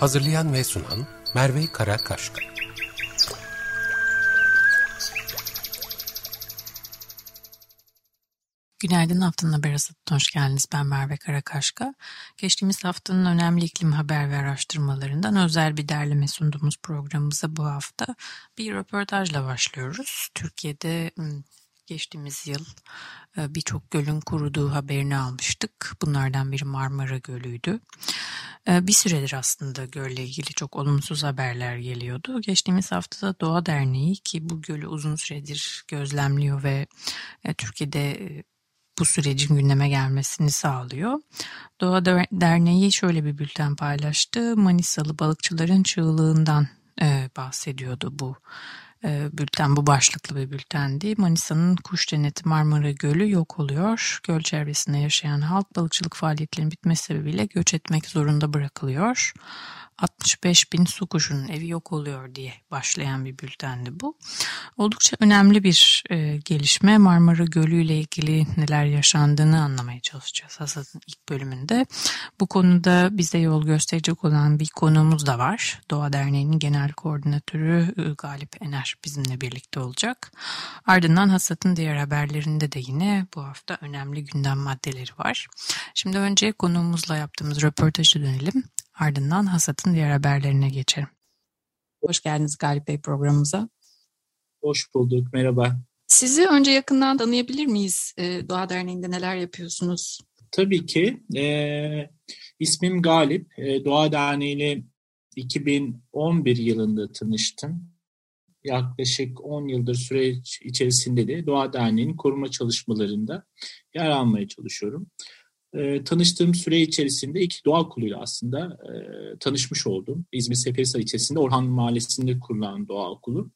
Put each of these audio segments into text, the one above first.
Hazırlayan ve sunan Merve Karakaşka. Günaydın haftanın haber hasatına hoş geldiniz. Ben Merve Karakaşka. Geçtiğimiz haftanın önemli iklim haber ve araştırmalarından özel bir derleme sunduğumuz programımıza bu hafta bir röportajla başlıyoruz. Türkiye'de geçtiğimiz yıl e, birçok gölün kuruduğu haberini almıştık. Bunlardan biri Marmara Gölü'ydü. E, bir süredir aslında gölle ilgili çok olumsuz haberler geliyordu. Geçtiğimiz haftada Doğa Derneği ki bu gölü uzun süredir gözlemliyor ve e, Türkiye'de bu sürecin gündeme gelmesini sağlıyor. Doğa Derneği şöyle bir bülten paylaştı. Manisalı balıkçıların çığlığından bahsediyordu bu e, bülten bu başlıklı bir bültendi. Manisa'nın kuş cenneti Marmara Gölü yok oluyor. Göl çevresinde yaşayan halk balıkçılık faaliyetlerinin bitmesi sebebiyle göç etmek zorunda bırakılıyor. 65 bin su kuşunun evi yok oluyor diye başlayan bir bültendi bu. Oldukça önemli bir e, gelişme. Marmara Gölü ile ilgili neler yaşandığını anlamaya çalışacağız Hasad'ın ilk bölümünde. Bu konuda bize yol gösterecek olan bir konuğumuz da var. Doğa Derneği'nin genel koordinatörü Galip Ener bizimle birlikte olacak. Ardından Hasad'ın diğer haberlerinde de yine bu hafta önemli gündem maddeleri var. Şimdi önce konuğumuzla yaptığımız röportajı dönelim. Ardından hasatın diğer haberlerine geçelim. Hoş geldiniz Galip Bey programımıza. Hoş bulduk, merhaba. Sizi önce yakından tanıyabilir miyiz? Ee, Doğa Derneği'nde neler yapıyorsunuz? Tabii ki. E, ismim Galip. E, Doğa Derneği ile 2011 yılında tanıştım. Yaklaşık 10 yıldır süreç içerisinde de Doğa Derneği'nin koruma çalışmalarında yer almaya çalışıyorum e, tanıştığım süre içerisinde iki doğa okuluyla aslında e, tanışmış oldum. İzmir Seferihisar ilçesinde Orhan Mahallesi'nde kurulan doğa okulu.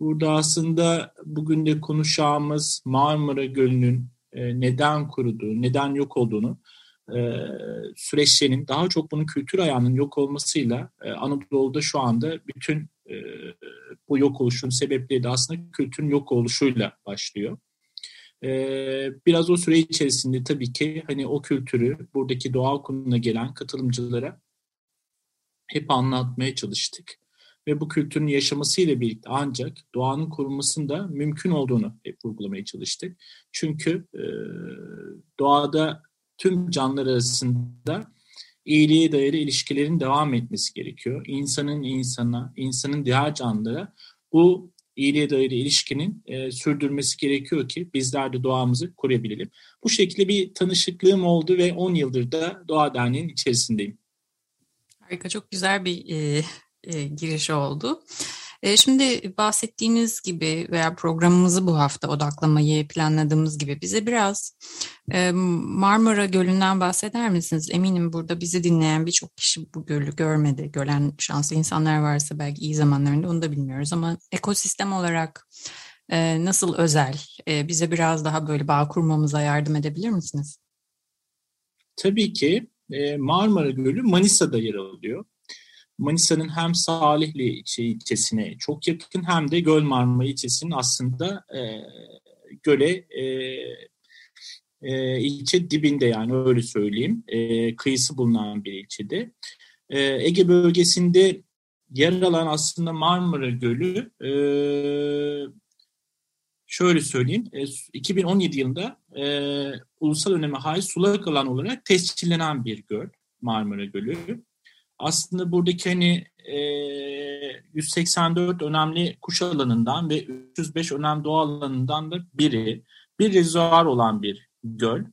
Burada aslında bugün de konuşacağımız Marmara Gölü'nün e, neden kuruduğu, neden yok olduğunu e, süreçlerinin daha çok bunun kültür ayağının yok olmasıyla e, Anadolu'da şu anda bütün e, bu yok oluşun sebepleri de aslında kültürün yok oluşuyla başlıyor. Ee, biraz o süre içerisinde tabii ki hani o kültürü buradaki doğal konuna gelen katılımcılara hep anlatmaya çalıştık. Ve bu kültürün yaşamasıyla birlikte ancak doğanın korunmasında mümkün olduğunu hep vurgulamaya çalıştık. Çünkü e, doğada tüm canlılar arasında iyiliğe dayalı ilişkilerin devam etmesi gerekiyor. İnsanın insana, insanın diğer canlılara bu iyiliğe dair ilişkinin e, sürdürmesi gerekiyor ki bizler de doğamızı koruyabilelim. Bu şekilde bir tanışıklığım oldu ve 10 yıldır da Doğa Derneği'nin içerisindeyim. Harika, çok güzel bir e, e, giriş oldu. E, şimdi bahsettiğiniz gibi veya programımızı bu hafta odaklamayı planladığımız gibi bize biraz e, Marmara Gölü'nden bahseder misiniz? Eminim burada bizi dinleyen birçok kişi bu gölü görmedi. Gören şanslı insanlar varsa belki iyi zamanlarında onu da bilmiyoruz ama ekosistem olarak e, nasıl özel? Bize biraz daha böyle bağ kurmamıza yardım edebilir misiniz? Tabii ki Marmara Gölü Manisa'da yer alıyor. Manisa'nın hem Salihli ilçesine çok yakın hem de Göl Marmara ilçesinin aslında e, göle e, e, ilçe dibinde yani öyle söyleyeyim e, kıyısı bulunan bir ilçede. E, Ege bölgesinde yer alan aslında Marmara Gölü e, şöyle söyleyeyim e, 2017 yılında e, ulusal öneme haiz sulak alan olarak tescillenen bir göl Marmara Gölü aslında buradaki hani e, 184 önemli kuş alanından ve 305 önemli doğa alanından da biri. Bir rezervuar olan bir göl.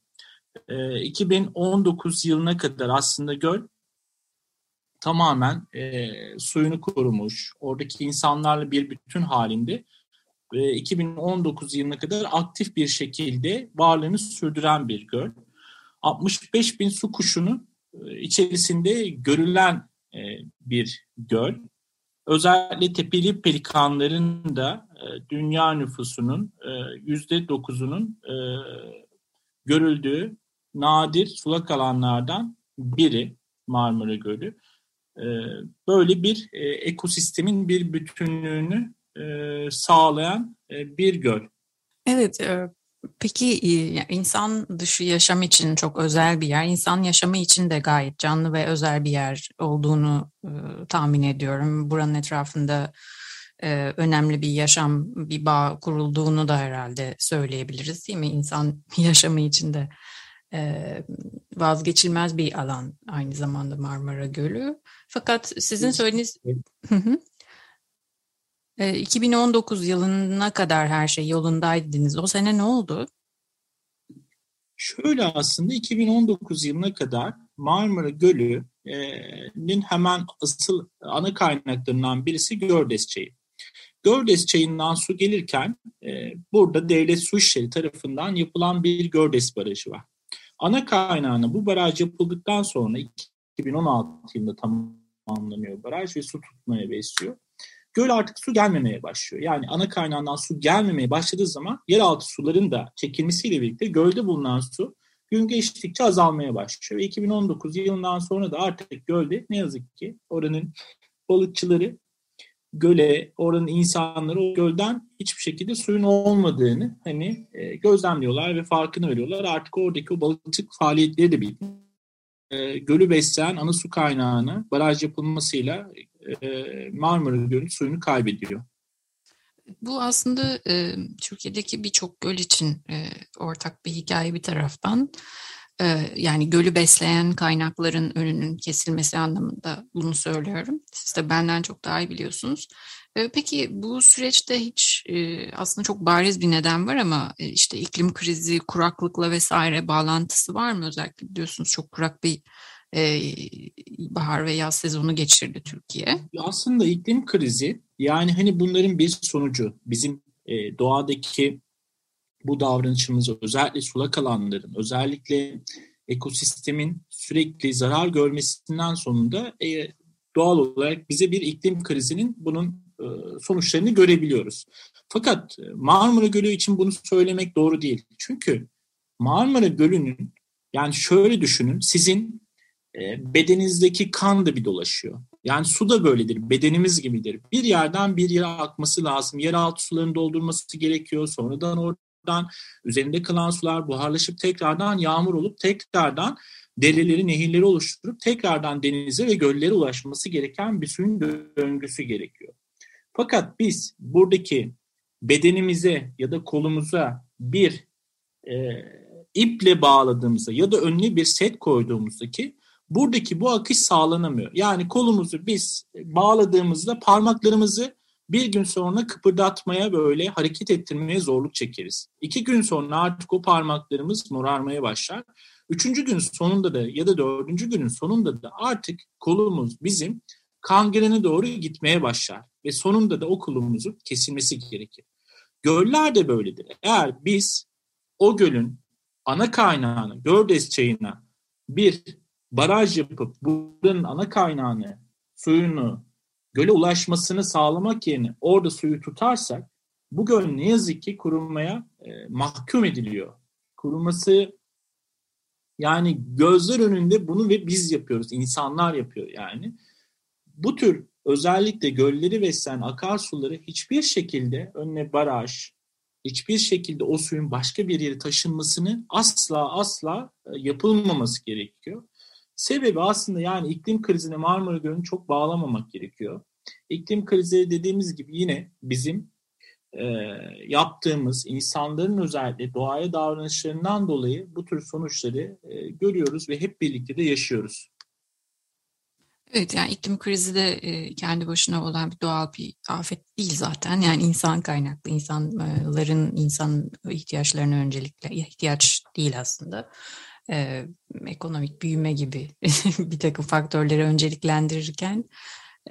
E, 2019 yılına kadar aslında göl tamamen e, suyunu korumuş, oradaki insanlarla bir bütün halinde e, 2019 yılına kadar aktif bir şekilde varlığını sürdüren bir göl. 65 bin su kuşunu içerisinde görülen bir göl. Özellikle tepeli pelikanların da dünya nüfusunun yüzde dokuzunun görüldüğü nadir sulak alanlardan biri Marmara Gölü. Böyle bir ekosistemin bir bütünlüğünü sağlayan bir göl. Evet, Peki insan dışı yaşam için çok özel bir yer, insan yaşamı için de gayet canlı ve özel bir yer olduğunu e, tahmin ediyorum. Buranın etrafında e, önemli bir yaşam, bir bağ kurulduğunu da herhalde söyleyebiliriz değil mi? İnsan yaşamı için de e, vazgeçilmez bir alan aynı zamanda Marmara Gölü. Fakat sizin söylediğiniz... 2019 yılına kadar her şey yolundaydınız. O sene ne oldu? Şöyle aslında 2019 yılına kadar Marmara Gölü'nün hemen asıl ana kaynaklarından birisi Gördes Çayı. Gördes Çayı'ndan su gelirken burada devlet su işleri tarafından yapılan bir Gördes Barajı var. Ana kaynağına bu baraj yapıldıktan sonra 2016 yılında tamamlanıyor baraj ve su tutmaya besliyor göl artık su gelmemeye başlıyor. Yani ana kaynağından su gelmemeye başladığı zaman yeraltı suların da çekilmesiyle birlikte gölde bulunan su gün geçtikçe azalmaya başlıyor. Ve 2019 yılından sonra da artık gölde ne yazık ki oranın balıkçıları göle, oranın insanları o gölden hiçbir şekilde suyun olmadığını hani e, gözlemliyorlar ve farkını veriyorlar. Artık oradaki o balıkçılık faaliyetleri de bitti. E, gölü besleyen ana su kaynağını baraj yapılmasıyla e, Marmara Gölü suyunu kaybediyor. Bu aslında e, Türkiye'deki birçok göl için e, ortak bir hikaye bir taraftan. E, yani gölü besleyen kaynakların önünün kesilmesi anlamında bunu söylüyorum. Siz de benden çok daha iyi biliyorsunuz. E, peki bu süreçte hiç e, aslında çok bariz bir neden var ama e, işte iklim krizi, kuraklıkla vesaire bağlantısı var mı? Özellikle biliyorsunuz çok kurak bir e, bahar ve yaz sezonu geçirdi Türkiye. Aslında iklim krizi yani hani bunların bir sonucu bizim doğadaki bu davranışımız özellikle sulak alanların özellikle ekosistemin sürekli zarar görmesinden sonunda doğal olarak bize bir iklim krizinin bunun sonuçlarını görebiliyoruz. Fakat Marmara Gölü için bunu söylemek doğru değil. Çünkü Marmara Gölü'nün yani şöyle düşünün sizin e, bedeninizdeki kan da bir dolaşıyor. Yani su da böyledir, bedenimiz gibidir. Bir yerden bir yere akması lazım. Yeraltı sularını doldurması gerekiyor. Sonradan oradan üzerinde kalan sular buharlaşıp tekrardan yağmur olup tekrardan dereleri, nehirleri oluşturup tekrardan denize ve göllere ulaşması gereken bir suyun döngüsü gerekiyor. Fakat biz buradaki bedenimize ya da kolumuza bir e, iple bağladığımızda ya da önüne bir set koyduğumuzdaki buradaki bu akış sağlanamıyor. Yani kolumuzu biz bağladığımızda parmaklarımızı bir gün sonra kıpırdatmaya böyle hareket ettirmeye zorluk çekeriz. İki gün sonra artık o parmaklarımız morarmaya başlar. Üçüncü gün sonunda da ya da dördüncü günün sonunda da artık kolumuz bizim kangrene doğru gitmeye başlar. Ve sonunda da o kolumuzun kesilmesi gerekir. Göller de böyledir. Eğer biz o gölün ana kaynağını, Gördes çayına bir baraj yapıp buranın ana kaynağını, suyunu göle ulaşmasını sağlamak yerine orada suyu tutarsak bu göl ne yazık ki kurulmaya e, mahkum ediliyor. Kurulması yani gözler önünde bunu ve biz yapıyoruz. insanlar yapıyor yani. Bu tür özellikle gölleri besleyen akarsuları hiçbir şekilde önüne baraj, hiçbir şekilde o suyun başka bir yere taşınmasını asla asla e, yapılmaması gerekiyor. Sebebi aslında yani iklim krizine Marmara Gölü'nü çok bağlamamak gerekiyor. İklim krizi dediğimiz gibi yine bizim e, yaptığımız insanların özellikle doğaya davranışlarından dolayı bu tür sonuçları e, görüyoruz ve hep birlikte de yaşıyoruz. Evet yani iklim krizi de e, kendi başına olan bir doğal bir afet değil zaten. Yani insan kaynaklı, insanların insan ihtiyaçlarına öncelikle ihtiyaç değil aslında e, ekonomik büyüme gibi bir takım faktörleri önceliklendirirken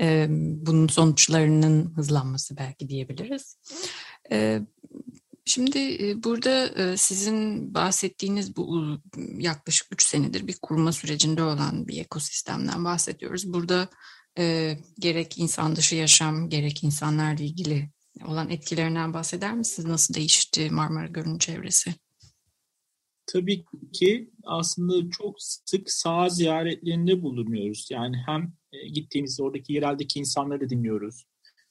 e, bunun sonuçlarının hızlanması belki diyebiliriz. E, Şimdi e, burada e, sizin bahsettiğiniz bu yaklaşık 3 senedir bir kurma sürecinde olan bir ekosistemden bahsediyoruz. Burada e, gerek insan dışı yaşam, gerek insanlarla ilgili olan etkilerinden bahseder misiniz? Nasıl değişti Marmara Gölü'nün çevresi? Tabii ki aslında çok sık sağ ziyaretlerinde bulunuyoruz. Yani hem gittiğimizde oradaki yereldeki insanları dinliyoruz.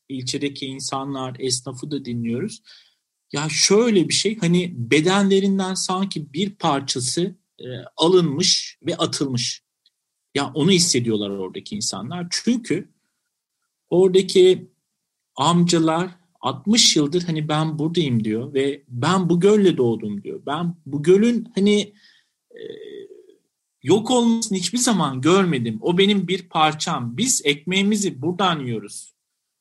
İlçedeki insanlar, esnafı da dinliyoruz. Ya şöyle bir şey hani bedenlerinden sanki bir parçası e, alınmış ve atılmış. Ya onu hissediyorlar oradaki insanlar. Çünkü oradaki amcalar 60 yıldır hani ben buradayım diyor ve ben bu gölle doğdum diyor. Ben bu gölün hani e, yok olmasını hiçbir zaman görmedim. O benim bir parçam. Biz ekmeğimizi buradan yiyoruz.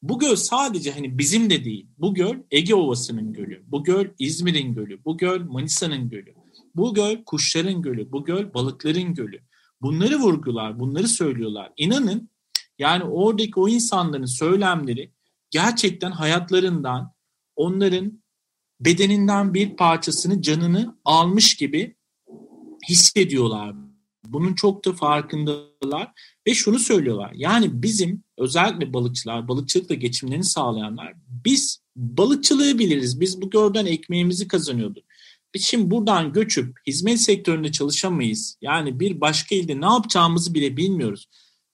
Bu göl sadece hani bizim de değil. Bu göl Ege Ovası'nın gölü. Bu göl İzmir'in gölü. Bu göl Manisa'nın gölü. Bu göl kuşların gölü. Bu göl balıkların gölü. Bunları vurgular, bunları söylüyorlar. İnanın yani oradaki o insanların söylemleri gerçekten hayatlarından, onların bedeninden bir parçasını, canını almış gibi hissediyorlar. Bunun çok da farkındalar ve şunu söylüyorlar. Yani bizim özellikle balıkçılar, balıkçılıkla geçimlerini sağlayanlar biz balıkçılığı biliriz. Biz bu gölden ekmeğimizi kazanıyorduk. Biz şimdi buradan göçüp hizmet sektöründe çalışamayız. Yani bir başka ilde ne yapacağımızı bile bilmiyoruz.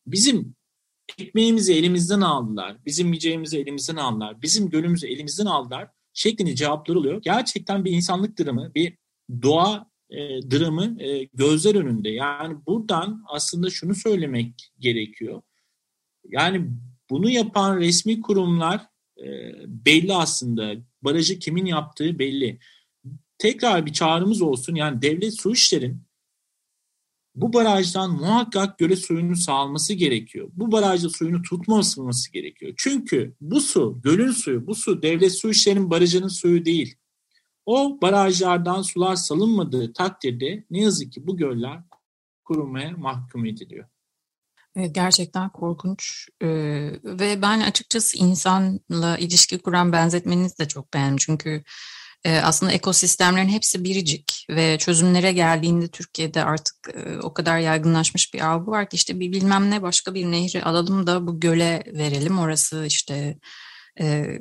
Bizim ekmeğimizi elimizden aldılar. Bizim yiyeceğimizi elimizden aldılar. Bizim gölümüzü elimizden aldılar şeklinde cevaplar oluyor. Gerçekten bir insanlık dramı, bir doğa e, dramı e, gözler önünde. Yani buradan aslında şunu söylemek gerekiyor. Yani bunu yapan resmi kurumlar e, belli aslında. Barajı kimin yaptığı belli. Tekrar bir çağrımız olsun. Yani devlet su işlerin bu barajdan muhakkak göle suyunu sağlaması gerekiyor. Bu barajda suyunu tutmaması gerekiyor. Çünkü bu su, gölün suyu, bu su devlet su işlerinin barajının suyu değil. O barajlardan sular salınmadığı takdirde ne yazık ki bu göller kurumaya mahkum ediliyor. Gerçekten korkunç ee, ve ben açıkçası insanla ilişki kuran benzetmenizi de çok beğendim. Çünkü e, aslında ekosistemlerin hepsi biricik ve çözümlere geldiğinde Türkiye'de artık e, o kadar yaygınlaşmış bir algı var ki işte bir bilmem ne başka bir nehri alalım da bu göle verelim. Orası işte e,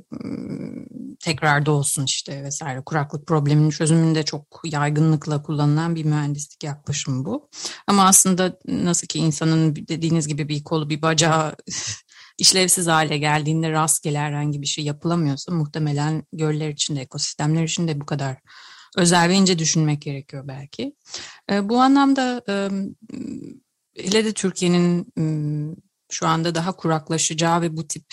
tekrarda olsun işte vesaire. Kuraklık probleminin çözümünde çok yaygınlıkla kullanılan bir mühendislik yaklaşımı bu. Ama aslında nasıl ki insanın dediğiniz gibi bir kolu bir bacağı işlevsiz hale geldiğinde rastgele herhangi bir şey yapılamıyorsa muhtemelen göller için de ekosistemler için de bu kadar özel ve ince düşünmek gerekiyor belki. E, bu anlamda e, hele de Türkiye'nin şu anda daha kuraklaşacağı ve bu tip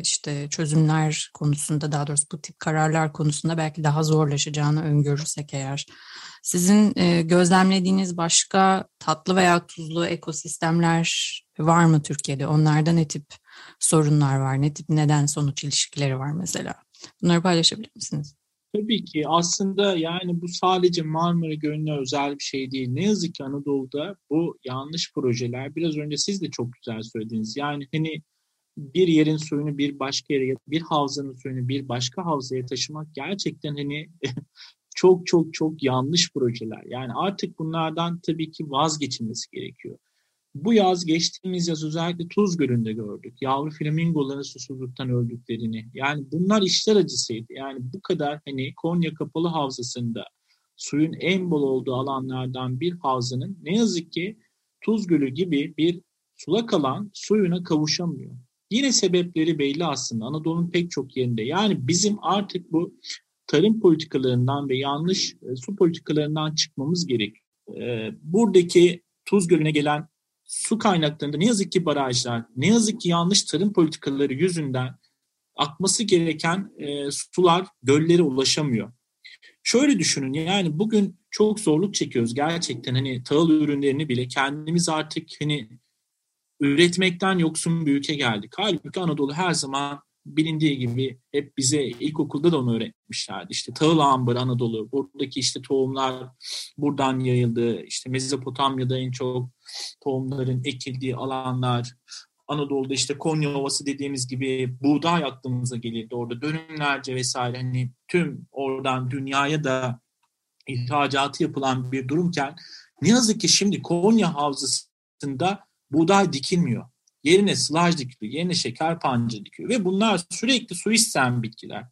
işte çözümler konusunda daha doğrusu bu tip kararlar konusunda belki daha zorlaşacağını öngörürsek eğer sizin e, gözlemlediğiniz başka tatlı veya tuzlu ekosistemler var mı Türkiye'de? Onlarda ne tip sorunlar var? Ne tip neden sonuç ilişkileri var mesela? Bunları paylaşabilir misiniz? Tabii ki aslında yani bu sadece Marmara Gölü'ne özel bir şey değil. Ne yazık ki Anadolu'da bu yanlış projeler biraz önce siz de çok güzel söylediniz. Yani hani bir yerin suyunu bir başka yere, bir havzanın suyunu bir başka havzaya taşımak gerçekten hani çok çok çok yanlış projeler. Yani artık bunlardan tabii ki vazgeçilmesi gerekiyor. Bu yaz geçtiğimiz yaz özellikle Tuz Gölü'nde gördük. Yavru flamingoların susuzluktan öldüklerini. Yani bunlar işler acısıydı. Yani bu kadar hani Konya Kapalı Havzası'nda suyun en bol olduğu alanlardan bir havzanın ne yazık ki Tuz Gölü gibi bir sulak alan suyuna kavuşamıyor. Yine sebepleri belli aslında Anadolu'nun pek çok yerinde. Yani bizim artık bu tarım politikalarından ve yanlış e, su politikalarından çıkmamız gerek. E, buradaki Tuz Gölü'ne gelen su kaynaklarında ne yazık ki barajlar, ne yazık ki yanlış tarım politikaları yüzünden akması gereken e, sular göllere ulaşamıyor. Şöyle düşünün yani bugün çok zorluk çekiyoruz gerçekten hani tahıl ürünlerini bile kendimiz artık hani üretmekten yoksun bir ülke geldik. Halbuki Anadolu her zaman bilindiği gibi hep bize ilkokulda da onu öğretmişlerdi. İşte tahıl ambarı Anadolu, buradaki işte tohumlar buradan yayıldı. İşte Mezopotamya'da en çok tohumların ekildiği alanlar Anadolu'da işte Konya Ovası dediğimiz gibi buğday aklımıza gelirdi orada dönümlerce vesaire hani tüm oradan dünyaya da ihracatı yapılan bir durumken ne yazık ki şimdi Konya Havzası'nda buğday dikilmiyor. Yerine sılaj dikiliyor, yerine şeker pancarı dikiyor ve bunlar sürekli su isteyen bitkiler.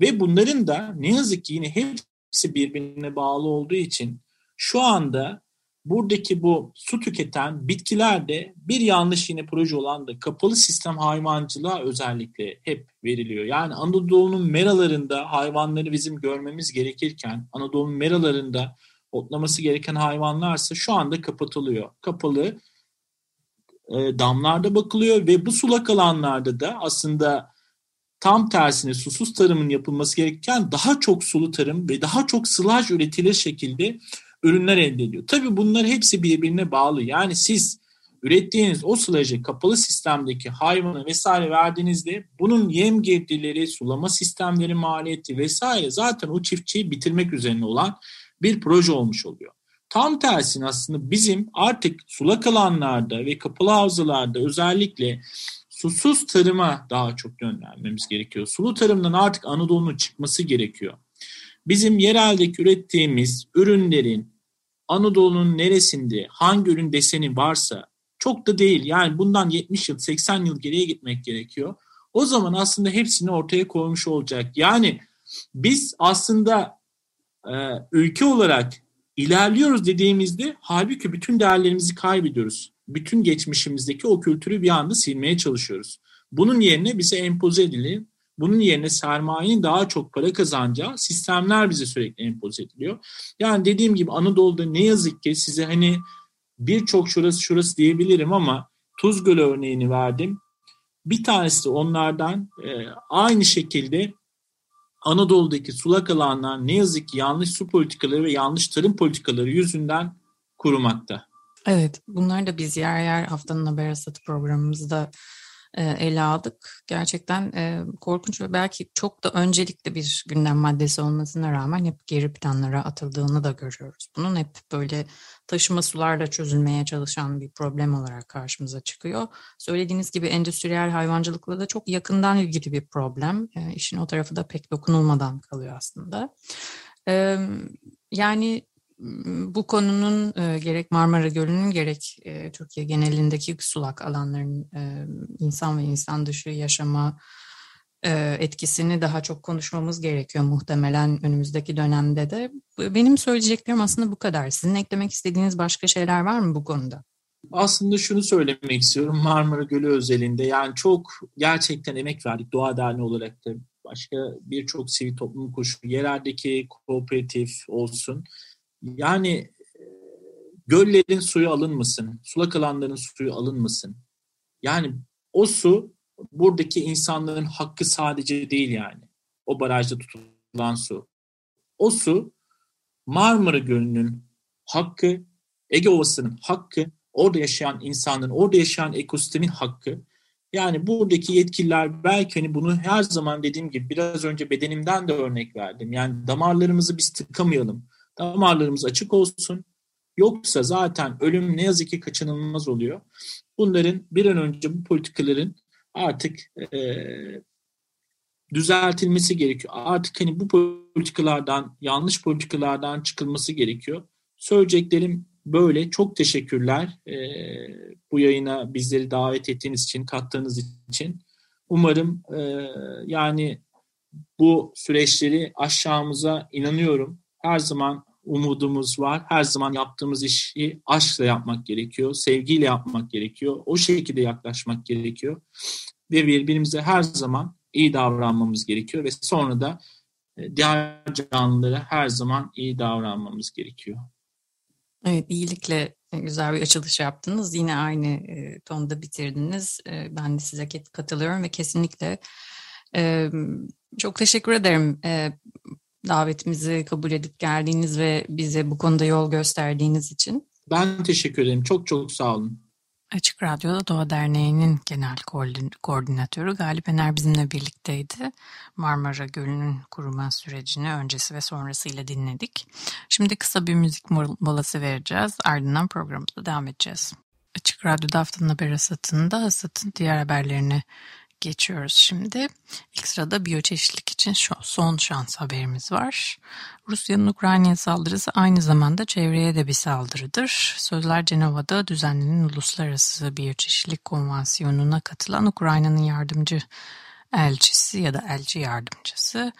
Ve bunların da ne yazık ki yine hepsi birbirine bağlı olduğu için şu anda buradaki bu su tüketen bitkilerde bir yanlış yine proje olan da kapalı sistem hayvancılığa özellikle hep veriliyor. Yani Anadolu'nun meralarında hayvanları bizim görmemiz gerekirken Anadolu'nun meralarında otlaması gereken hayvanlarsa şu anda kapatılıyor. Kapalı e, damlarda bakılıyor ve bu sulak alanlarda da aslında tam tersine susuz tarımın yapılması gerekirken daha çok sulu tarım ve daha çok sılaj üretilir şekilde ürünler elde ediyor. Tabii bunlar hepsi birbirine bağlı. Yani siz ürettiğiniz o sılajı kapalı sistemdeki hayvana vesaire verdiğinizde bunun yem girdileri, sulama sistemleri maliyeti vesaire zaten o çiftçiyi bitirmek üzerine olan bir proje olmuş oluyor. Tam tersine aslında bizim artık sulak alanlarda ve kapalı havzalarda özellikle susuz tarıma daha çok yönlenmemiz gerekiyor. Sulu tarımdan artık Anadolu'nun çıkması gerekiyor. Bizim yereldeki ürettiğimiz ürünlerin Anadolu'nun neresinde hangi ürün deseni varsa çok da değil. Yani bundan 70 yıl 80 yıl geriye gitmek gerekiyor. O zaman aslında hepsini ortaya koymuş olacak. Yani biz aslında e, ülke olarak ilerliyoruz dediğimizde halbuki bütün değerlerimizi kaybediyoruz. Bütün geçmişimizdeki o kültürü bir anda silmeye çalışıyoruz. Bunun yerine bize empoze edilen bunun yerine sermayenin daha çok para kazanacağı sistemler bize sürekli empoze ediliyor. Yani dediğim gibi Anadolu'da ne yazık ki size hani birçok şurası şurası diyebilirim ama Tuz örneğini verdim. Bir tanesi onlardan e, aynı şekilde Anadolu'daki sulak alanlar ne yazık ki yanlış su politikaları ve yanlış tarım politikaları yüzünden kurumakta. Evet, bunları da biz yer yer haftanın haber asatı programımızda ele aldık. Gerçekten e, korkunç ve belki çok da öncelikli bir gündem maddesi olmasına rağmen hep geri planlara atıldığını da görüyoruz. Bunun hep böyle taşıma sularla çözülmeye çalışan bir problem olarak karşımıza çıkıyor. Söylediğiniz gibi endüstriyel hayvancılıkla da çok yakından ilgili bir problem. E, işin o tarafı da pek dokunulmadan kalıyor aslında. Yani bu konunun e, gerek Marmara Gölü'nün gerek e, Türkiye genelindeki sulak alanların e, insan ve insan dışı yaşama etkisini daha çok konuşmamız gerekiyor muhtemelen önümüzdeki dönemde de. Benim söyleyeceklerim aslında bu kadar. Sizin eklemek istediğiniz başka şeyler var mı bu konuda? Aslında şunu söylemek istiyorum Marmara Gölü özelinde. Yani çok gerçekten emek verdik Doğa Derneği olarak da başka birçok sivil toplum kuruluşu, yereldeki kooperatif olsun yani e, göllerin suyu alınmasın, sulak alanların suyu alınmasın. Yani o su buradaki insanların hakkı sadece değil yani. O barajda tutulan su. O su Marmara Gölü'nün hakkı, Ege Ovası'nın hakkı, orada yaşayan insanların, orada yaşayan ekosistemin hakkı. Yani buradaki yetkililer belki hani bunu her zaman dediğim gibi biraz önce bedenimden de örnek verdim. Yani damarlarımızı biz tıkamayalım damarlarımız açık olsun. Yoksa zaten ölüm ne yazık ki kaçınılmaz oluyor. Bunların bir an önce bu politikaların artık e, düzeltilmesi gerekiyor. Artık hani bu politikalardan, yanlış politikalardan çıkılması gerekiyor. Söyleyeceklerim böyle. Çok teşekkürler e, bu yayına bizleri davet ettiğiniz için, kattığınız için. Umarım e, yani bu süreçleri aşağımıza inanıyorum her zaman umudumuz var. Her zaman yaptığımız işi aşkla yapmak gerekiyor, sevgiyle yapmak gerekiyor, o şekilde yaklaşmak gerekiyor ve birbirimize her zaman iyi davranmamız gerekiyor ve sonra da e, diğer canlılara her zaman iyi davranmamız gerekiyor. Evet, iyilikle güzel bir açılış yaptınız. Yine aynı e, tonda bitirdiniz. E, ben de size katılıyorum ve kesinlikle e, çok teşekkür ederim. Davetimizi kabul edip geldiğiniz ve bize bu konuda yol gösterdiğiniz için. Ben teşekkür ederim. Çok çok sağ olun. Açık Radyo'da Doğa Derneği'nin genel koordinatörü Galip Ener bizimle birlikteydi. Marmara Gölü'nün kuruma sürecini öncesi ve sonrasıyla dinledik. Şimdi kısa bir müzik molası vereceğiz. Ardından programımıza devam edeceğiz. Açık Radyo'da haftanın haber hasatında hasatın diğer haberlerine geçiyoruz şimdi. İlk sırada biyoçeşitlik için şu son şans haberimiz var. Rusya'nın Ukrayna'ya saldırısı aynı zamanda çevreye de bir saldırıdır. Sözler Cenova'da düzenlenen Uluslararası Biyoçeşitlik Konvansiyonu'na katılan Ukrayna'nın yardımcı elçisi ya da elçi yardımcısı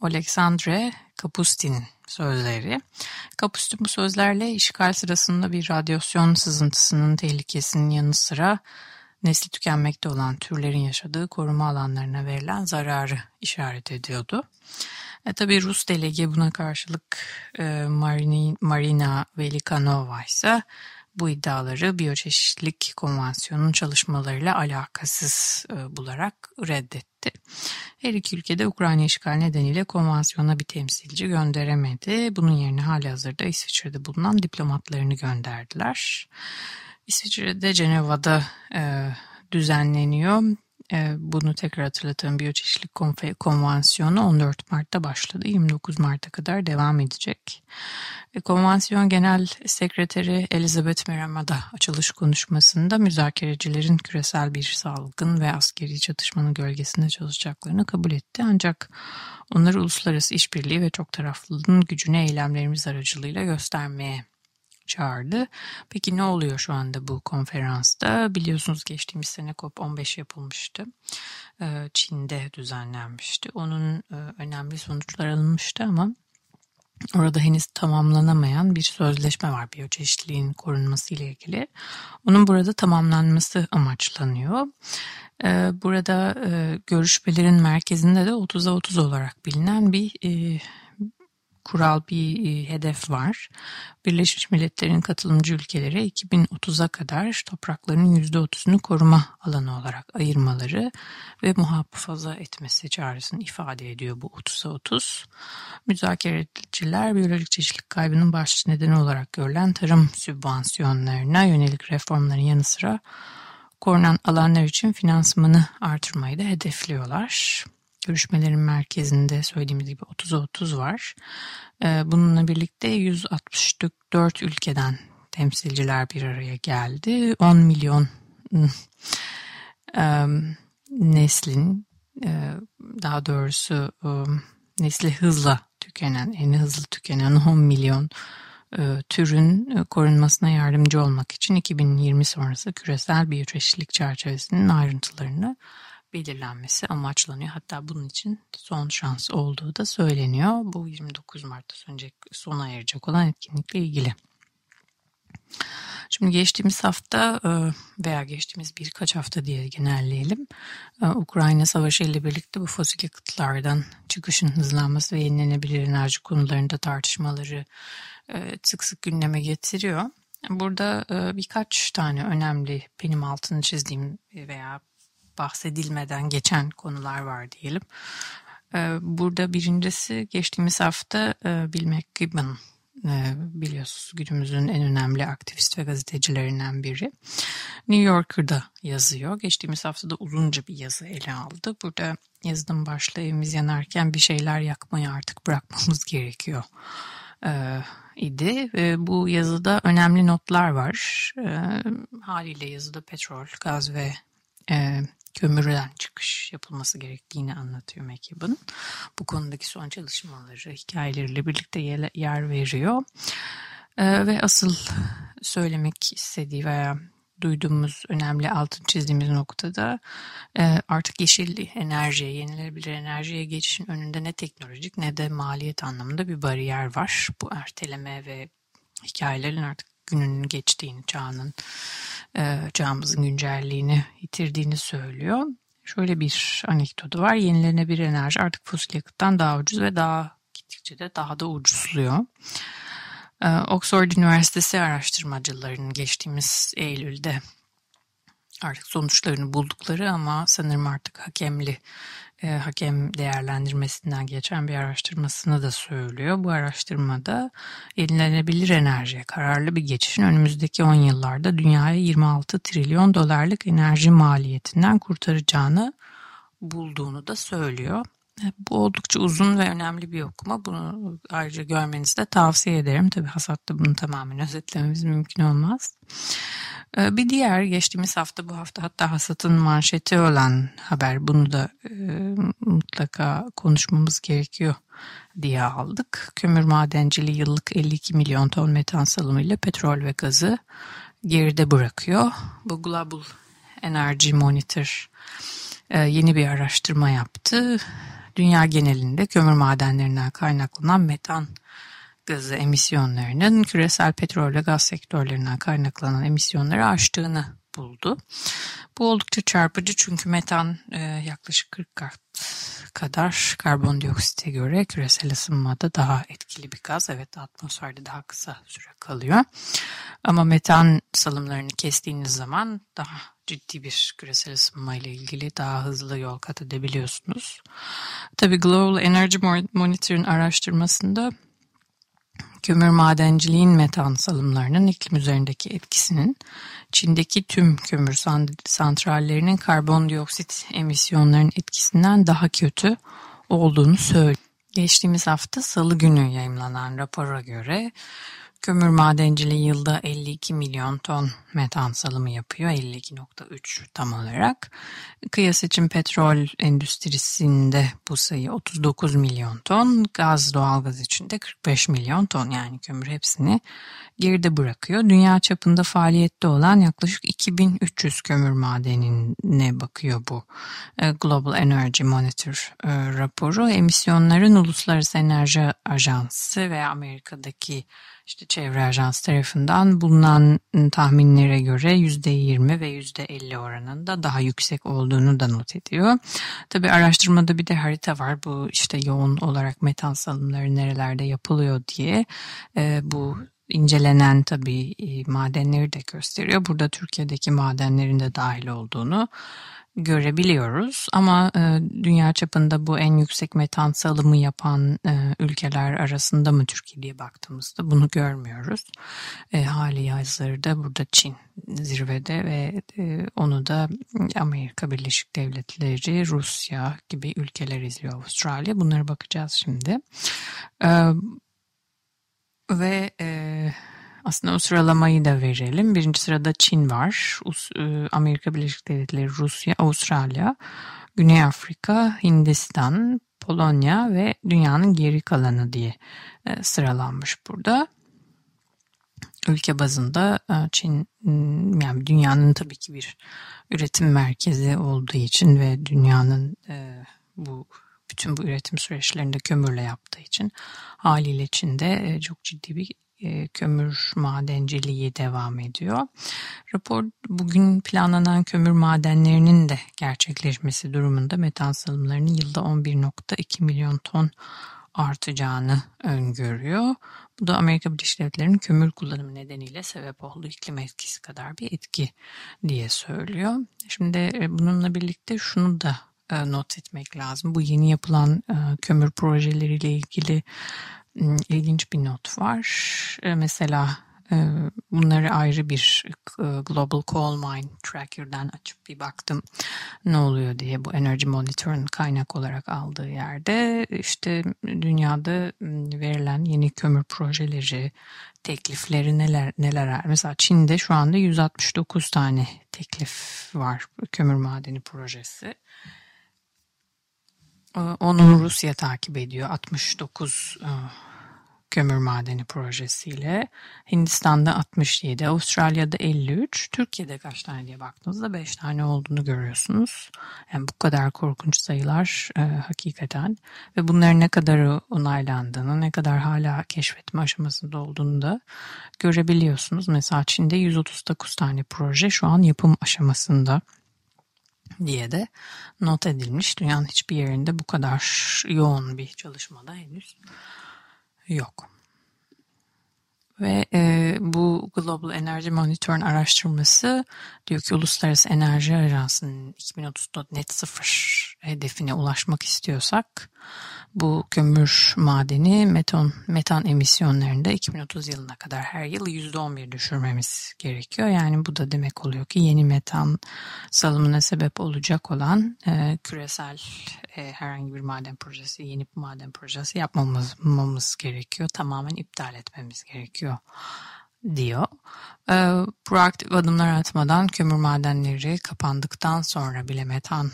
Oleksandre Kapustin'in sözleri. Kapustin bu sözlerle işgal sırasında bir radyasyon sızıntısının tehlikesinin yanı sıra nesli tükenmekte olan türlerin yaşadığı koruma alanlarına verilen zararı işaret ediyordu. E, tabii Rus delege buna karşılık e, Marina Velikanova ise bu iddiaları biyoçeşitlilik konvansiyonunun çalışmalarıyla alakasız e, bularak reddetti. Her iki ülkede Ukrayna işgal nedeniyle konvansiyona bir temsilci gönderemedi. Bunun yerine hali hazırda İsviçre'de bulunan diplomatlarını gönderdiler. İsviçre'de Ceneva'da e, düzenleniyor. E, bunu tekrar hatırlatalım. Biyoçeşitlik Konvansiyonu 14 Mart'ta başladı. 29 Mart'a kadar devam edecek. E, konvansiyon Genel Sekreteri Elizabeth Miramada açılış konuşmasında müzakerecilerin küresel bir salgın ve askeri çatışmanın gölgesinde çalışacaklarını kabul etti. Ancak onları uluslararası işbirliği ve çok taraflılığın gücünü eylemlerimiz aracılığıyla göstermeye çağırdı. Peki ne oluyor şu anda bu konferansta? Biliyorsunuz geçtiğimiz sene COP15 yapılmıştı. Ee, Çin'de düzenlenmişti. Onun e, önemli sonuçlar alınmıştı ama Orada henüz tamamlanamayan bir sözleşme var biyoçeşitliliğin korunması ile ilgili. Onun burada tamamlanması amaçlanıyor. Ee, burada e, görüşmelerin merkezinde de 30'a 30 olarak bilinen bir e, kural bir e, hedef var. Birleşmiş Milletler'in katılımcı ülkeleri 2030'a kadar topraklarının %30'unu koruma alanı olarak ayırmaları ve muhafaza etmesi çağrısını ifade ediyor bu 30'a 30. Müzakereciler biyolojik çeşitlilik kaybının baş nedeni olarak görülen tarım sübvansiyonlarına yönelik reformların yanı sıra korunan alanlar için finansmanı artırmayı da hedefliyorlar görüşmelerin merkezinde söylediğimiz gibi 30'a 30 var. Ee, bununla birlikte 164 ülkeden temsilciler bir araya geldi. 10 milyon neslin daha doğrusu nesli hızla tükenen, en hızlı tükenen 10 milyon türün korunmasına yardımcı olmak için 2020 sonrası küresel biyoçeşitlilik çerçevesinin ayrıntılarını belirlenmesi amaçlanıyor. Hatta bunun için son şans olduğu da söyleniyor. Bu 29 Mart'ta sona erecek olan etkinlikle ilgili. Şimdi geçtiğimiz hafta e, veya geçtiğimiz birkaç hafta diye genelleyelim. E, Ukrayna Savaşı ile birlikte bu fosil yakıtlardan çıkışın hızlanması ve yenilenebilir enerji konularında tartışmaları e, sık sık gündeme getiriyor. Burada birkaç tane önemli benim altını çizdiğim veya bahsedilmeden geçen konular var diyelim. Ee, burada birincisi geçtiğimiz hafta e, Bill McKibben e, biliyorsunuz günümüzün en önemli aktivist ve gazetecilerinden biri. New Yorker'da yazıyor. Geçtiğimiz hafta da uzunca bir yazı ele aldı. Burada yazının başlığı yanarken bir şeyler yakmayı artık bırakmamız gerekiyor e, idi. Bu yazıda önemli notlar var. Haliyle yazıda petrol, gaz ve kömürden çıkış yapılması gerektiğini anlatıyor McKibben. Bu konudaki son çalışmaları, hikayeleriyle birlikte yer veriyor. Ee, ve asıl söylemek istediği veya duyduğumuz önemli altın çizdiğimiz noktada e, artık yeşil enerjiye, yenilenebilir enerjiye geçişin önünde ne teknolojik ne de maliyet anlamında bir bariyer var. Bu erteleme ve hikayelerin artık gününün geçtiğini, çağının çağımızın güncelliğini yitirdiğini söylüyor. Şöyle bir anekdotu var. Yenilenebilir enerji artık fosil yakıttan daha ucuz ve daha gittikçe de daha da ucuzluyor. E, Oxford Üniversitesi araştırmacılarının geçtiğimiz Eylül'de artık sonuçlarını buldukları ama sanırım artık hakemli e, hakem değerlendirmesinden geçen bir araştırmasını da söylüyor. Bu araştırmada yenilenebilir enerjiye kararlı bir geçişin önümüzdeki 10 yıllarda dünyaya 26 trilyon dolarlık enerji maliyetinden kurtaracağını bulduğunu da söylüyor. Bu oldukça uzun ve önemli bir okuma. Bunu ayrıca görmenizi de tavsiye ederim. Tabi hasatta bunu tamamen özetlememiz mümkün olmaz. Ee, bir diğer geçtiğimiz hafta bu hafta hatta hasatın manşeti olan haber bunu da e, mutlaka konuşmamız gerekiyor diye aldık. Kömür madenciliği yıllık 52 milyon ton metan salımıyla petrol ve gazı geride bırakıyor. Bu Global Energy Monitor e, yeni bir araştırma yaptı. Dünya genelinde kömür madenlerinden kaynaklanan metan gazı emisyonlarının küresel petrol ve gaz sektörlerinden kaynaklanan emisyonları aştığını buldu. Bu oldukça çarpıcı çünkü metan e, yaklaşık 40 kat kadar karbondioksite göre küresel ısınmada daha etkili bir gaz. Evet atmosferde daha kısa süre kalıyor. Ama metan salımlarını kestiğiniz zaman daha ciddi bir küresel ısınma ile ilgili daha hızlı yol kat edebiliyorsunuz. Tabii Global Energy Monitor'ın araştırmasında kömür madenciliğin metan salımlarının iklim üzerindeki etkisinin Çin'deki tüm kömür santrallerinin karbondioksit emisyonlarının etkisinden daha kötü olduğunu söylüyor. Geçtiğimiz hafta salı günü yayımlanan rapora göre Kömür madenciliği yılda 52 milyon ton metan salımı yapıyor. 52.3 tam olarak. Kıyas için petrol endüstrisinde bu sayı 39 milyon ton. Gaz doğalgaz için de 45 milyon ton yani kömür hepsini geride bırakıyor. Dünya çapında faaliyette olan yaklaşık 2300 kömür madenine bakıyor bu e, Global Energy Monitor e, raporu. Emisyonların Uluslararası Enerji Ajansı ve Amerika'daki işte çevre ajans tarafından bulunan tahminlere göre %20 ve %50 oranında daha yüksek olduğunu da not ediyor. Tabi araştırmada bir de harita var. Bu işte yoğun olarak metan salımları nerelerde yapılıyor diye e, bu incelenen tabii e, madenleri de gösteriyor. Burada Türkiye'deki madenlerin de dahil olduğunu görebiliyoruz. Ama e, dünya çapında bu en yüksek metan salımı yapan e, ülkeler arasında mı Türkiye diye baktığımızda bunu görmüyoruz. E, hali hazırda burada Çin zirvede ve e, onu da Amerika Birleşik Devletleri, Rusya gibi ülkeler izliyor Avustralya. Bunlara bakacağız şimdi. E, ve e, aslında o sıralamayı da verelim. Birinci sırada Çin var. E, Amerika Birleşik Devletleri, Rusya, Avustralya, Güney Afrika, Hindistan, Polonya ve dünyanın geri kalanı diye e, sıralanmış burada. Ülke bazında e, Çin yani dünyanın tabii ki bir üretim merkezi olduğu için ve dünyanın bu bütün bu üretim süreçlerinde kömürle yaptığı için haliyle Çin'de çok ciddi bir kömür madenciliği devam ediyor. Rapor bugün planlanan kömür madenlerinin de gerçekleşmesi durumunda metan salımlarının yılda 11.2 milyon ton artacağını öngörüyor. Bu da Amerika Birleşik Devletleri'nin kömür kullanımı nedeniyle sebep olduğu iklim etkisi kadar bir etki diye söylüyor. Şimdi e, bununla birlikte şunu da e, not etmek lazım. Bu yeni yapılan kömür projeleriyle ilgili ilginç bir not var. E, mesela e, bunları ayrı bir e, Global Coal Mine Tracker'dan açıp bir baktım ne oluyor diye bu Energy Monitor'un kaynak olarak aldığı yerde işte dünyada hmm, verilen yeni kömür projeleri teklifleri neler neler mesela Çin'de şu anda 169 tane teklif var kömür madeni projesi. Onu Rusya takip ediyor 69 kömür madeni projesiyle. Hindistan'da 67, Avustralya'da 53, Türkiye'de kaç tane diye baktığınızda 5 tane olduğunu görüyorsunuz. Yani bu kadar korkunç sayılar e, hakikaten ve bunların ne kadar onaylandığını, ne kadar hala keşfetme aşamasında olduğunu da görebiliyorsunuz. Mesela Çin'de 139 tane proje şu an yapım aşamasında diye de not edilmiş. Dünyanın hiçbir yerinde bu kadar yoğun bir çalışmada henüz yok. Ve e, bu Global Energy Monitor'un araştırması diyor ki Uluslararası Enerji Ajansı'nın 2030'da net sıfır hedefine ulaşmak istiyorsak bu kömür madeni metan, metan emisyonlarında 2030 yılına kadar her yıl %11 düşürmemiz gerekiyor. Yani bu da demek oluyor ki yeni metan salımına sebep olacak olan e, küresel e, herhangi bir maden projesi, yeni bir maden projesi yapmamız gerekiyor. Tamamen iptal etmemiz gerekiyor diyor. E, proaktif adımlar atmadan kömür madenleri kapandıktan sonra bile metan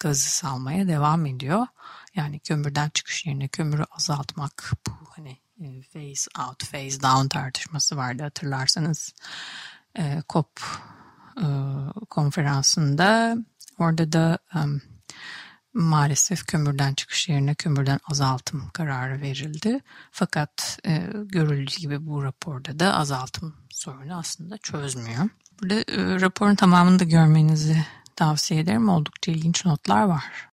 gazı salmaya devam ediyor. Yani kömürden çıkış yerine kömürü azaltmak bu hani e, phase out, phase down tartışması vardı hatırlarsanız. E, COP e, konferansında orada da um, maalesef kömürden çıkış yerine kömürden azaltım kararı verildi. Fakat e, görüldüğü gibi bu raporda da azaltım sorunu aslında çözmüyor. Burada e, raporun tamamını da görmenizi tavsiye ederim. Oldukça ilginç notlar var.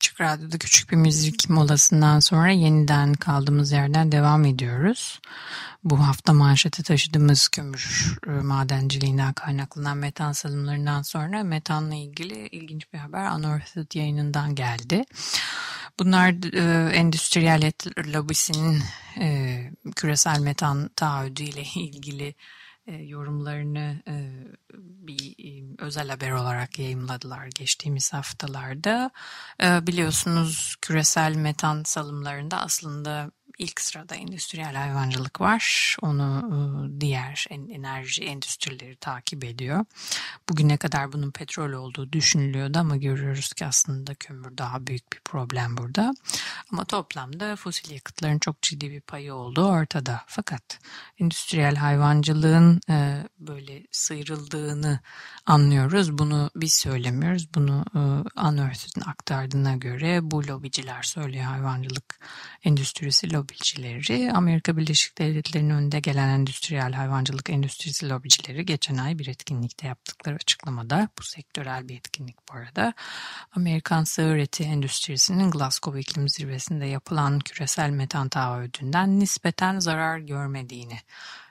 Açık Radyo'da küçük bir müzik molasından sonra yeniden kaldığımız yerden devam ediyoruz. Bu hafta manşete taşıdığımız kömür e, madenciliğinden kaynaklanan metan salımlarından sonra metanla ilgili ilginç bir haber Unearthed yayınından geldi. Bunlar e, endüstriyel lobisinin e, küresel metan taahhüdü ilgili e, yorumlarını e, bir özel haber olarak yayımladılar geçtiğimiz haftalarda. Biliyorsunuz küresel metan salımlarında aslında ilk sırada endüstriyel hayvancılık var. Onu e, diğer enerji endüstrileri takip ediyor. Bugüne kadar bunun petrol olduğu düşünülüyordu ama görüyoruz ki aslında kömür daha büyük bir problem burada. Ama toplamda fosil yakıtların çok ciddi bir payı olduğu ortada. Fakat endüstriyel hayvancılığın e, böyle sıyrıldığını anlıyoruz. Bunu biz söylemiyoruz. Bunu e, Unearthed'in aktardığına göre bu lobiciler söylüyor hayvancılık endüstrisi lobi lobicileri, Amerika Birleşik Devletleri'nin önünde gelen endüstriyel hayvancılık endüstrisi lobicileri geçen ay bir etkinlikte yaptıkları açıklamada, bu sektörel bir etkinlik bu arada, Amerikan sığır eti endüstrisinin Glasgow iklim zirvesinde yapılan küresel metan taahhüdünden nispeten zarar görmediğini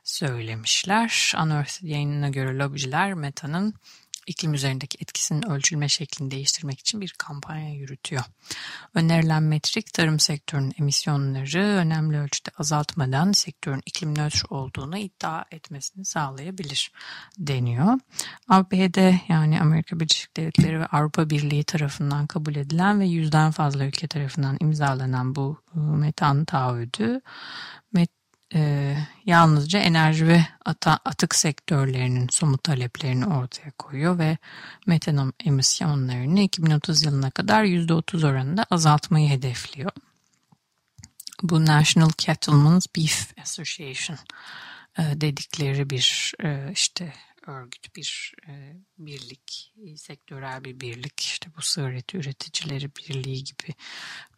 söylemişler. Unearthed yayınına göre lobiciler metanın iklim üzerindeki etkisinin ölçülme şeklini değiştirmek için bir kampanya yürütüyor. Önerilen metrik tarım sektörünün emisyonları önemli ölçüde azaltmadan sektörün iklim nötr olduğunu iddia etmesini sağlayabilir deniyor. ABD yani Amerika Birleşik Devletleri ve Avrupa Birliği tarafından kabul edilen ve yüzden fazla ülke tarafından imzalanan bu ıı, metan taahhüdü met e, yalnızca enerji ve ata, atık sektörlerinin somut taleplerini ortaya koyuyor ve metan emisyonlarını 2030 yılına kadar %30 oranında azaltmayı hedefliyor. Bu National Cattlemen's Beef Association e, dedikleri bir e, işte örgüt, bir e, birlik, e, sektörel bir birlik, işte bu sığır eti üreticileri birliği gibi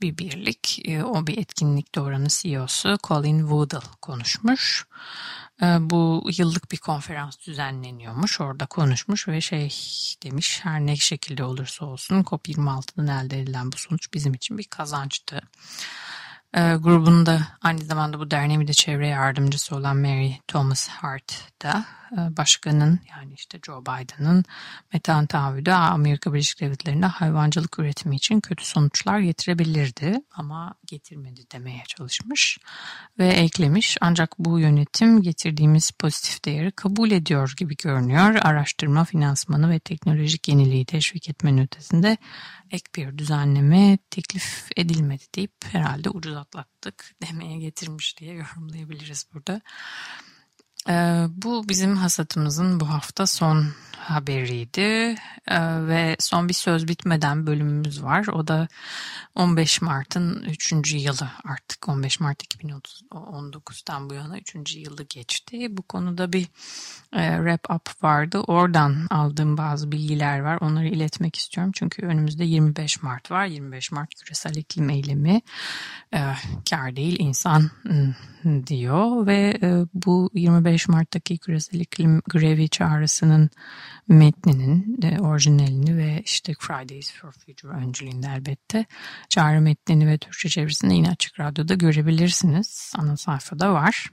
bir birlik. E, o bir etkinlikte oranın CEO'su Colin Woodall konuşmuş. E, bu yıllık bir konferans düzenleniyormuş. Orada konuşmuş ve şey demiş her ne şekilde olursa olsun COP26'dan elde edilen bu sonuç bizim için bir kazançtı. E, grubunda aynı zamanda bu derneğin de çevre yardımcısı olan Mary Thomas Hart da başkanın yani işte Joe Biden'ın metan taahhüdü Amerika Birleşik Devletleri'nde hayvancılık üretimi için kötü sonuçlar getirebilirdi ama getirmedi demeye çalışmış ve eklemiş ancak bu yönetim getirdiğimiz pozitif değeri kabul ediyor gibi görünüyor. Araştırma, finansmanı ve teknolojik yeniliği teşvik etmenin ötesinde ek bir düzenleme teklif edilmedi deyip herhalde ucuz atlattık demeye getirmiş diye yorumlayabiliriz burada. Ee, bu bizim hasatımızın bu hafta son haberiydi ee, ve son bir söz bitmeden bölümümüz var. O da 15 Mart'ın 3. yılı artık 15 Mart 2019'dan bu yana 3. yılı geçti. Bu konuda bir e, wrap up vardı. Oradan aldığım bazı bilgiler var. Onları iletmek istiyorum. Çünkü önümüzde 25 Mart var. 25 Mart küresel iklim eylemi. E, kar değil insan ıı, diyor ve e, bu 25 Mart'taki küresel iklim grevi çağrısının metninin de orijinalini ve işte Fridays for Future öncülüğünde elbette çağrı metnini ve Türkçe çevirisini yine Açık Radyo'da görebilirsiniz. Ana sayfada var.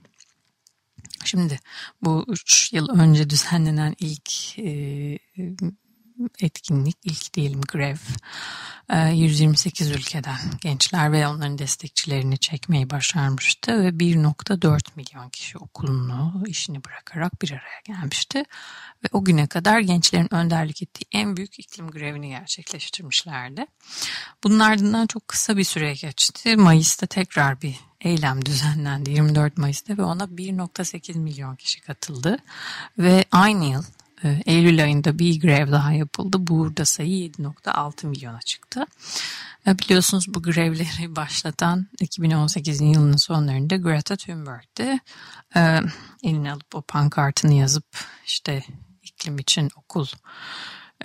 Şimdi bu üç yıl önce düzenlenen ilk e, etkinlik, ilk diyelim grev. 128 ülkeden gençler ve onların destekçilerini çekmeyi başarmıştı ve 1.4 milyon kişi okulunu, işini bırakarak bir araya gelmişti. Ve o güne kadar gençlerin önderlik ettiği en büyük iklim grevini gerçekleştirmişlerdi. Bunun ardından çok kısa bir süre geçti. Mayıs'ta tekrar bir eylem düzenlendi 24 Mayıs'ta ve ona 1.8 milyon kişi katıldı. Ve aynı yıl Eylül ayında bir grev daha yapıldı. Burada sayı 7.6 milyona çıktı. E, biliyorsunuz bu grevleri başlatan 2018 yılının sonlarında Greta Thunberg'ti. E, eline alıp o pankartını yazıp işte iklim için okul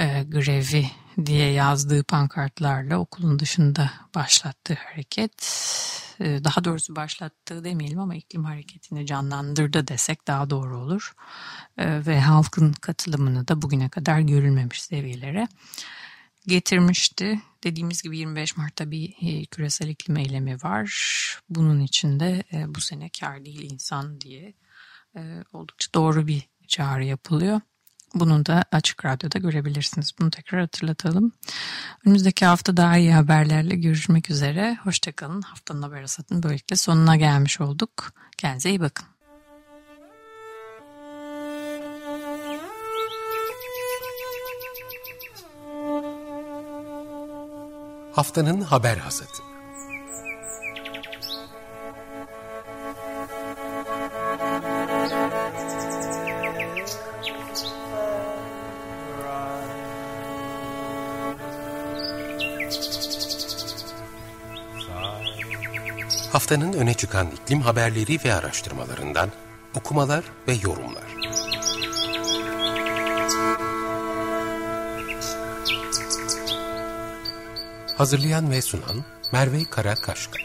e, grevi diye yazdığı pankartlarla okulun dışında başlattığı hareket e, daha doğrusu başlattığı demeyelim ama iklim hareketini canlandırdı desek daha doğru olur e, ve halkın katılımını da bugüne kadar görülmemiş seviyelere getirmişti. Dediğimiz gibi 25 Mart'ta bir e, küresel iklim eylemi var. Bunun içinde bu sene kar değil insan diye oldukça doğru bir çağrı yapılıyor. Bunu da Açık Radyo'da görebilirsiniz. Bunu tekrar hatırlatalım. Önümüzdeki hafta daha iyi haberlerle görüşmek üzere. Hoşçakalın. Haftanın haber asatının böylelikle sonuna gelmiş olduk. Kendinize iyi bakın. Haftanın haber hasatı. Haftanın öne çıkan iklim haberleri ve araştırmalarından okumalar ve yorumlar. Hazırlayan ve sunan Merve Karakaşka